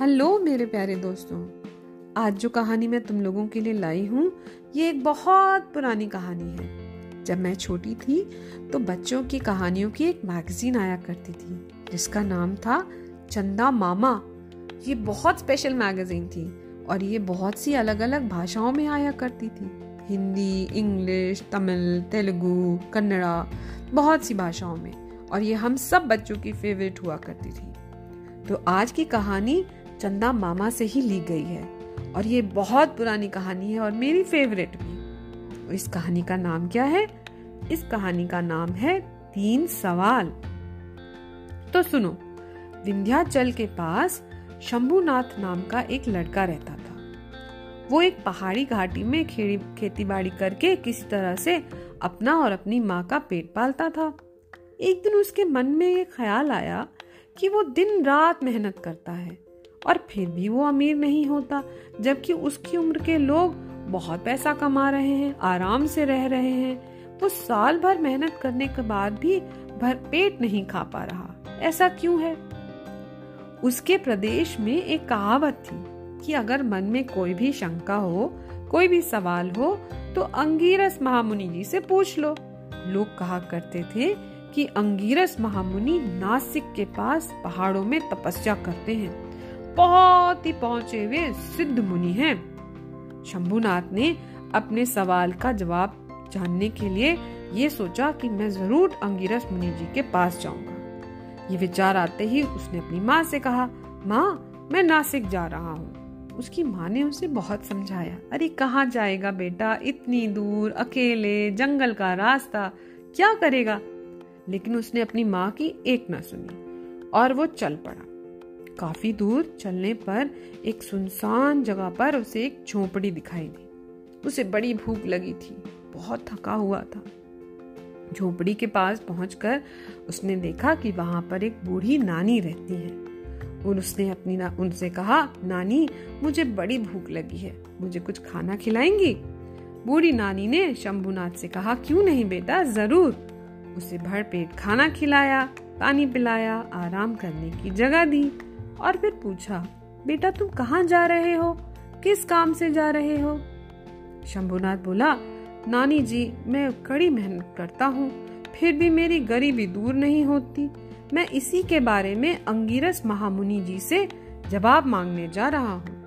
Hello मेरे प्यारे दोस्तों। आज जो कहानी मैं तुम लोगों के लिए लाई हूँ, ये एक बहुत पुरानी कहानी है। जब मैं छोटी थी तो बच्चों की कहानियों की एक मैगजीन आया करती थी, जिसका नाम था चंदा मामा। ये बहुत स्पेशल मैगजीन थी और ये बहुत सी अलग अलग भाषाओं में आया करती थी। हिंदी, इंग्लिश, तमिल, तेलुगु, कन्नड़ा, बहुत सी भाषाओं में। और ये हम सब बच्चों की फेवरेट हुआ करती थी। तो आज की कहानी चंदा मामा से ही ली गई है। और ये बहुत पुरानी कहानी है और मेरी फेवरेट भी। इस कहानी का नाम क्या है? इस कहानी का नाम है तीन सवाल। तो सुनो विंध्याचल के पास शंभुनाथ नाम का एक लड़का रहता था। वो एक पहाड़ी घाटी में खेती बाड़ी करके किसी तरह से अपना और अपनी माँ का पेट पालता था। एक दिन उसके मन में ये ख्याल आया कि वो दिन रात मेहनत करता है। और फिर भी वो अमीर नहीं होता, जबकि उसकी उम्र के लोग बहुत पैसा कमा रहे हैं, आराम से रह रहे हैं। वो साल भर मेहनत करने के बाद भी भर पेट नहीं खा पा रहा। ऐसा क्यों है? उसके प्रदेश में एक कहावत थी कि अगर मन में कोई भी शंका हो, कोई भी सवाल हो तो अंगीरस महामुनि जी से पूछ लो। लोग कहा करते थे कि अंगीरस महामुनि नासिक के पास पहाड़ों में तपस्या करते हैं। बहुत ही पहुँचे हुए सिद्ध मुनि हैं। शंभुनाथ ने अपने सवाल का जवाब जानने के लिए ये सोचा कि मैं ज़रूर अंगिरस मुनि जी के पास जाऊँगा। ये विचार आते ही उसने अपनी माँ से कहा, माँ, मैं नासिक जा रहा हूँ। उसकी माँ ने उसे बहुत समझाया। अरे, कहाँ जाएगा बेटा? इतनी दूर, अकेले, जंगल का रास्ता, क्या करेगा? लेकिन उसने अपनी माँ की एक न सुनी और वो चल पड़ा। काफ़ी दूर चलने पर एक सुनसान जगह पर उसे एक झोपड़ी दिखाई दी। उसे बड़ी भूख लगी थी। बहुत थका हुआ था। झोपड़ी के पास पहुंचकर उसने देखा कि वहाँ पर एक बूढ़ी नानी रहती है। और उसने अपनी ना, उनसे कहा नानी मुझे बड़ी भूख लगी है। मुझे कुछ खाना खिलाएँगी? बूढ़ी नानी ने शंभुनाथ से कहा क्यों नहीं बेटा? ज़रूर। उसे भर पेट खाना खिलाया पानी पिलाया आराम करने की जगह दी। और फिर पूछा, बेटा, तुम कहाँ जा रहे हो? किस काम से जा रहे हो? शंभुनाथ बोला, नानी जी, मैं कड़ी मेहनत करता हूँ, फिर भी मेरी गरीबी दूर नहीं होती। मैं इसी के बारे में अंगीरस महामुनि जी से जवाब मांगने जा रहा हूँ।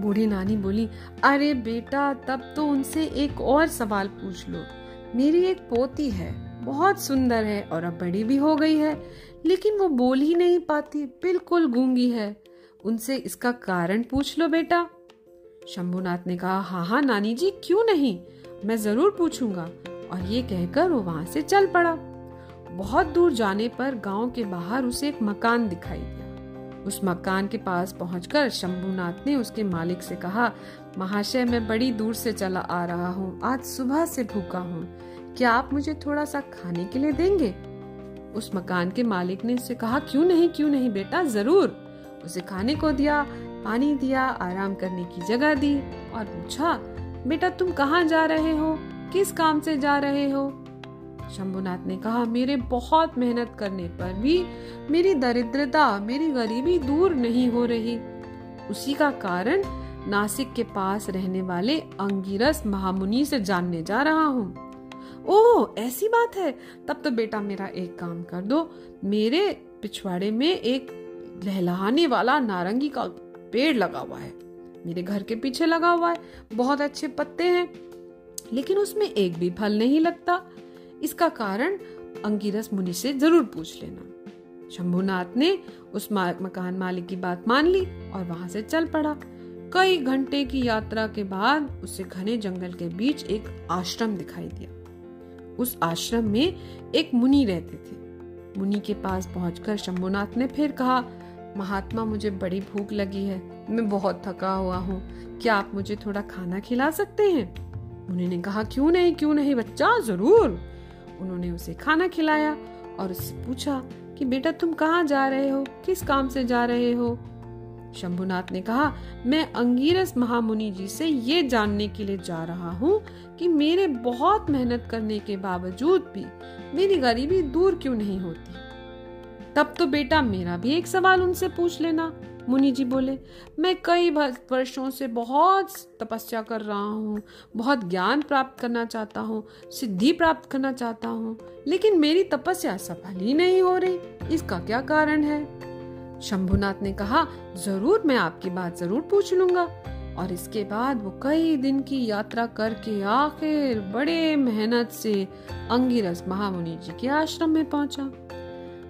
बूढ़ी नानी बोली, अरे बेटा, तब तो उनसे एक और सवाल पूछ लो। मेरी एक पोती है, बहुत सुंदर है और अब बड़ी भी हो गई है। लेकिन वो बोल ही नहीं पाती। बिल्कुल गूँगी है। उनसे इसका कारण पूछ लो बेटा। शंभुनाथ ने कहा हाँ हाँ नानी जी, क्यों नहीं? मैं ज़रूर पूछूँगा। और ये कहकर वो वहाँ से चल पड़ा। बहुत दूर जाने पर गाँव के बाहर उसे एक मकान दिखाई दिया। उस मकान के पास पहुंचकर शंभुनाथ ने उसके मालिक से कहा, महाशय, मैं बड़ी दूर से चला आ रहा हूँ। आज सुबह से भूखा हूँ। क्या आप मुझे थोड़ा सा खाने के लिए देंगे? उस मकान के मालिक ने उससे कहा, क्यों नहीं क्यों नहीं बेटा? ज़रूर। उसे खाने को दिया, पानी दिया, आराम करने की जगह दी और पूछा, बेटा, तुम कहाँ जा रहे हो? किस काम से जा रहे हो? शंभुनाथ ने कहा, मेरे बहुत मेहनत करने पर भी मेरी दरिद्रता, मेरी गरीबी दूर नहीं हो रही। उसी का कारण नासिक के पास रहने वाले अंगिरस महामुनि से जानने जा रहा हूँ। ओह, ऐसी बात है। तब तो बेटा मेरा एक काम कर दो। मेरे पिछवाड़े में एक लहलाने वाला नारंगी का पेड़ लगा हुआ है। मेरे घर के पीछे लगा हुआ है। बहुत अच्छे पत्ते हैं, लेकिन उसमें एक भी फल नहीं लगता। इसका कारण अंगिरस मुनि से ज़रूर पूछ लेना। शंभुनाथ ने उस मकान मालिक की बात मान ली और वहाँ से चल पड़ा। कई घंटे की यात्रा के बाद उसे घने जंगल के बीच एक आश्रम दिखाई दिया। उस आश्रम में एक मुनि रहते थे। मुनि के पास पहुंचकर शंभुनाथ ने फिर कहा, महात्मा, मुझे बड़ी भूख लगी है। मैं बहुत थका हुआ हूँ। क्या आप मुझे थोड़ा खाना खिला सकते हैं? मुनि ने कहा, क्यों नहीं क्यों नहीं बच्चा, ज़रूर। उन्होंने उसे खाना खिलाया और उससे पूछा कि, बेटा, तुम कहाँ जा रहे हो? किस काम से जा रहे हो? शंभुनाथ ने कहा, मैं अंगीरस महामुनि जी से ये जानने के लिए जा रहा हूँ कि मेरे बहुत मेहनत करने के बावजूद भी मेरी गरीबी दूर क्यों नहीं होती। तब तो बेटा मेरा भी एक सवाल उनसे पूछ लेना। मुनि जी बोले, मैं कई वर्षों से बहुत तपस्या कर रहा हूँ, बहुत ज्ञान प्राप्त करना चाहता हूँ, सिद्धि प्राप्त करना चाहता हूँ, लेकिन मेरी तपस्या सफल ही नहीं हो रही। इसका क्या कारण है? शंभुनाथ ने कहा, ज़रूर मैं आपकी बात ज़रूर पूछ लूँगा। और इसके बाद वो कई दिन की यात्रा करके आखिर बड़े मेहनत से अंगिरस महामुनि जी के आश्रम में पहुँचा।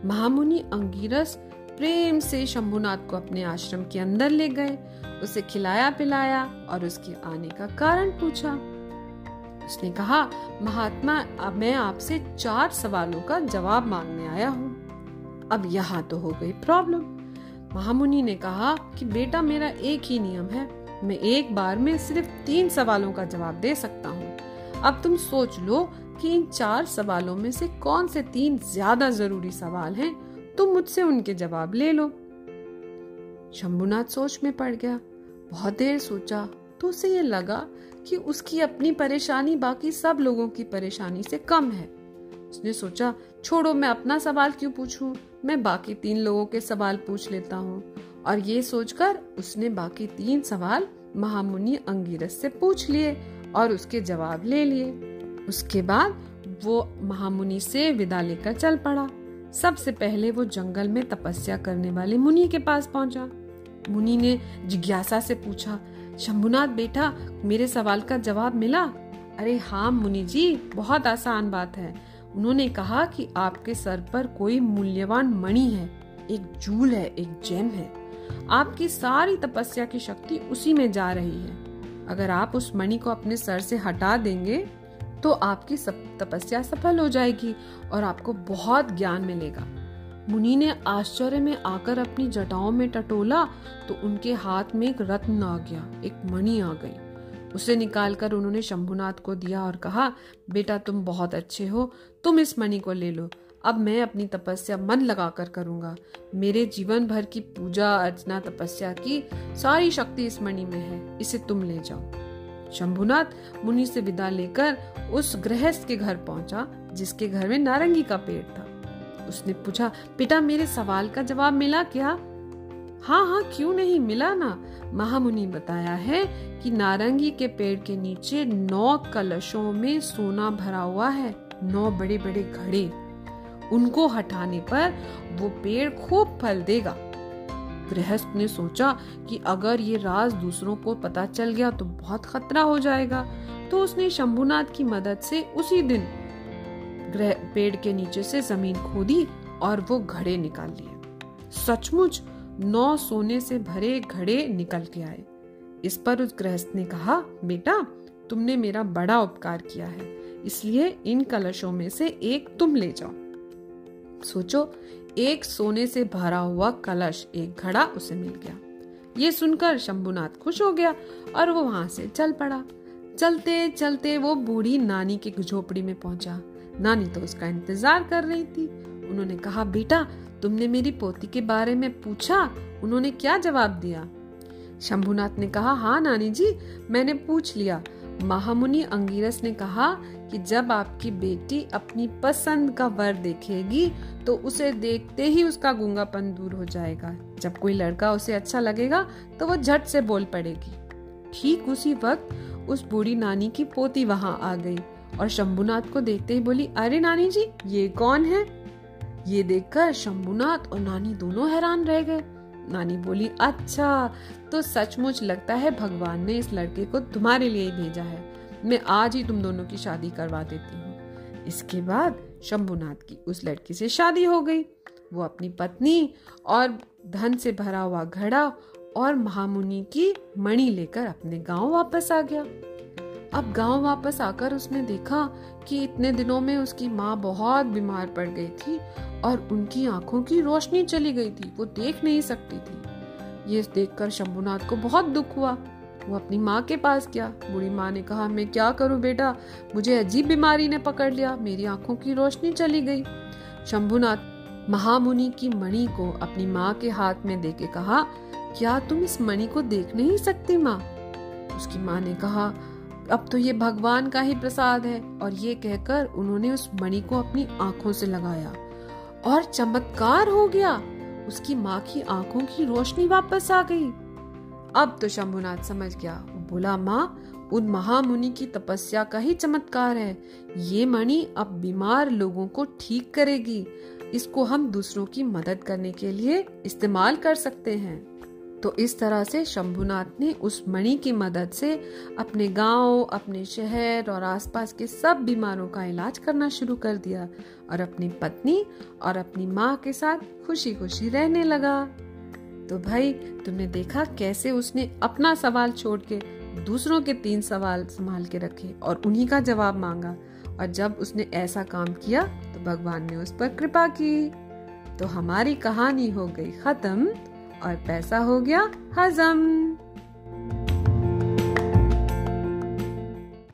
महामुनि अंगिरस प्रेम से शंभुनाथ को अपने आश्रम के अंदर ले गए, उसे खिलाया पिलाया और उसके आने का कारण पूछा। उसने कहा, महात्मा, अब मैं आपसे चार सवालों का जवाब मांगने आया हूँ। अब यहाँ तो हो गई प्रॉब्लम। महामुनि ने कहा कि बेटा, मेरा एक ही नियम है। मैं एक बार में सिर्फ़ तीन सवालों का जवाब दे सकता हूँ। अब तुम सोच लो कि इन चार सवालों में से कौन से तीन ज़्यादा ज़रूरी सवाल हैं? तुम मुझसे उनके जवाब ले लो। शंभुनाथ सोच में पड़ गया। बहुत देर सोचा तो उसे ये लगा कि उसकी अपनी परेशानी बाकी सब लोगों की परेशानी से कम है। उसने सोचा, छोड़ो, मैं अपना सवाल क्यों पूछूँ? मैं बाकी तीन लोगों के सवाल पूछ लेता हूँ। और ये सोचकर उसने बाकी तीन सवाल महामुनि अंगिरस से पूछ लिए और उसके जवाब ले लिए। उसके बाद वो महामुनि से विदा लेकर चल पड़ा। सबसे पहले वो जंगल में तपस्या करने वाले मुनि के पास पहुँचा। मुनि ने जिज्ञासा से पूछा, शंभुनाथ बेटा, मेरे सवाल का जवाब मिला? अरे हाँ मुनि जी बहुत आसान बात है। उन्होंने कहा कि आपके सर पर कोई मूल्यवान मणि है, एक जूल है, एक जेम है। आपकी सारी तपस्या की शक्ति उसी में जा रही है। अगर आप उस मणि को अपने सर से हटा देंगे तो आपकी सब तपस्या सफल हो जाएगी और आपको बहुत ज्ञान मिलेगा। मुनि ने आश्चर्य में आकर अपनी जटाओं में टटोला तो उनके हाथ में एक रत्न आ गया, एक मणि आ गई। उसे निकालकर उन्होंने शंभुनाथ को दिया और कहा, बेटा, तुम बहुत अच्छे हो, तुम इस मणि को ले लो। अब मैं अपनी तपस्या मन लगाकर करूँगा। मेरे जीवन भर की पूजा, अर्चना, तपस्या की सारी शक्ति इस मणि में है। इसे तुम ले जाओ। शंभुनाथ मुनि से विदा लेकर उस गृहस्थ के घर पहुँचा, जिसके घर में नारंगी का पेड़ था। उसने पूछा पिता मेरे सवाल का जवाब मिला क्या? हाँ हाँ क्यों नहीं मिला ना? महामुनि बताया है कि नारंगी के पेड़ के नीचे नौ कलशों में सोना भरा हुआ है, नौ बड़े बड़े घड़े। उनको हटाने पर वो पेड़ खूब फल देगा। गृहस्थ ने सोचा कि अगर ये राज दूसरों को पता चल गया तो बहुत खतरा हो जाएगा तो उसने शंभुनाथ की मदद से उसी दिन पेड़ के नीचे से ज़मीन खोदी और वो घड़े निकाल लिए। सचमुच नौ सोने से भरे घड़े निकल के आए। इस पर उस गृहस्थ ने कहा, बेटा, तुमने मेरा बड़ा उपकार किया है, इसलिए इन कलशों में से एक तुम ले जाओ। सोचो, एक सोने से भरा हुआ कलश, एक घड़ा उसे मिल गया। ये सुनकर शंभुनाथ खुश हो गया और वो वहाँ से चल पड़ा। चलते चलते वो बूढ़ी नानी के झोपड़ी में पहुँचा। नानी तो उसका इंतज़ार कर रही थी। उन्होंने कहा, बेटा तुमने मेरी पोती के बारे में पूछा? उन्होंने क्या जवाब दिया? शंभुनाथ ने कहा हाँ नानी जी, मैंने पूछ लिया। महामुनि अंगिरस ने कहा कि जब आपकी बेटी अपनी पसंद का वर देखेगी तो उसे देखते ही उसका गूंगापन दूर हो जाएगा। जब कोई लड़का उसे अच्छा लगेगा तो वो झट से बोल पड़ेगी। ठीक उसी वक्त उस बूढ़ी नानी की पोती वहाँ आ गई और शंभुनाथ को देखते ही बोली, अरे नानी जी, ये कौन है? ये देखकर शंभुनाथ और नानी दोनों हैरान रह गए। नानी बोली अच्छा तो सचमुच लगता है भगवान ने इस लड़के को तुम्हारे लिए ही भेजा है। मैं आज ही तुम दोनों की शादी करवा देती हूँ। इसके बाद शंभुनाथ की उस लड़की से शादी हो गई। वो अपनी पत्नी और धन से भरा हुआ घड़ा और महामुनि की मणि लेकर अपने गाँव वापस आ गया। अब गाँव वापस आकर उसने देखा कि इतने दिनों में उसकी माँ बहुत बीमार पड़ गई थी और उनकी आँखों की रोशनी चली गई थी। वो देख नहीं सकती थी। ये देखकर शंभुनाथ को बहुत दुख हुआ। वो अपनी माँ के पास गया। बूढ़ी माँ ने कहा, मैं क्या करूँ बेटा? मुझे अजीब बीमारी ने पकड़ लिया। मेरी आँखों की रोशनी चली गई। शंभुनाथ महामुनि की मणि को अपनी माँ के हाथ में देके कहा, क्या तुम इस मणि को देख नहीं सकती माँ? उसकी माँ ने कहा अब तो ये भगवान का ही प्रसाद है। और ये कहकर उन्होंने उस मणि को अपनी आँखों से लगाया। और चमत्कार हो गया। उसकी माँ की आँखों की रोशनी वापस आ गई। अब तो शंभुनाथ समझ गया। बोला, माँ, उन महामुनि की तपस्या का ही चमत्कार है। ये मणि अब बीमार लोगों को ठीक करेगी। इसको हम दूसरों की मदद करने के लिए इस्तेमाल कर सकते हैं। तो इस तरह से शंभुनाथ ने उस मणि की मदद से अपने गाँव, अपने शहर और आसपास के सब बीमारों का इलाज करना शुरू कर दिया और अपनी पत्नी और अपनी माँ के साथ खुशी खुशी रहने लगा। तो भाई तुमने देखा कैसे उसने अपना सवाल छोड़ के दूसरों के तीन सवाल संभाल के रखे और उन्हीं का जवाब मांगा और जब उसने ऐसा काम किया तो भगवान ने उस पर कृपा की। तो हमारी कहानी हो गई खत्म। और पैसा हो गया हजम।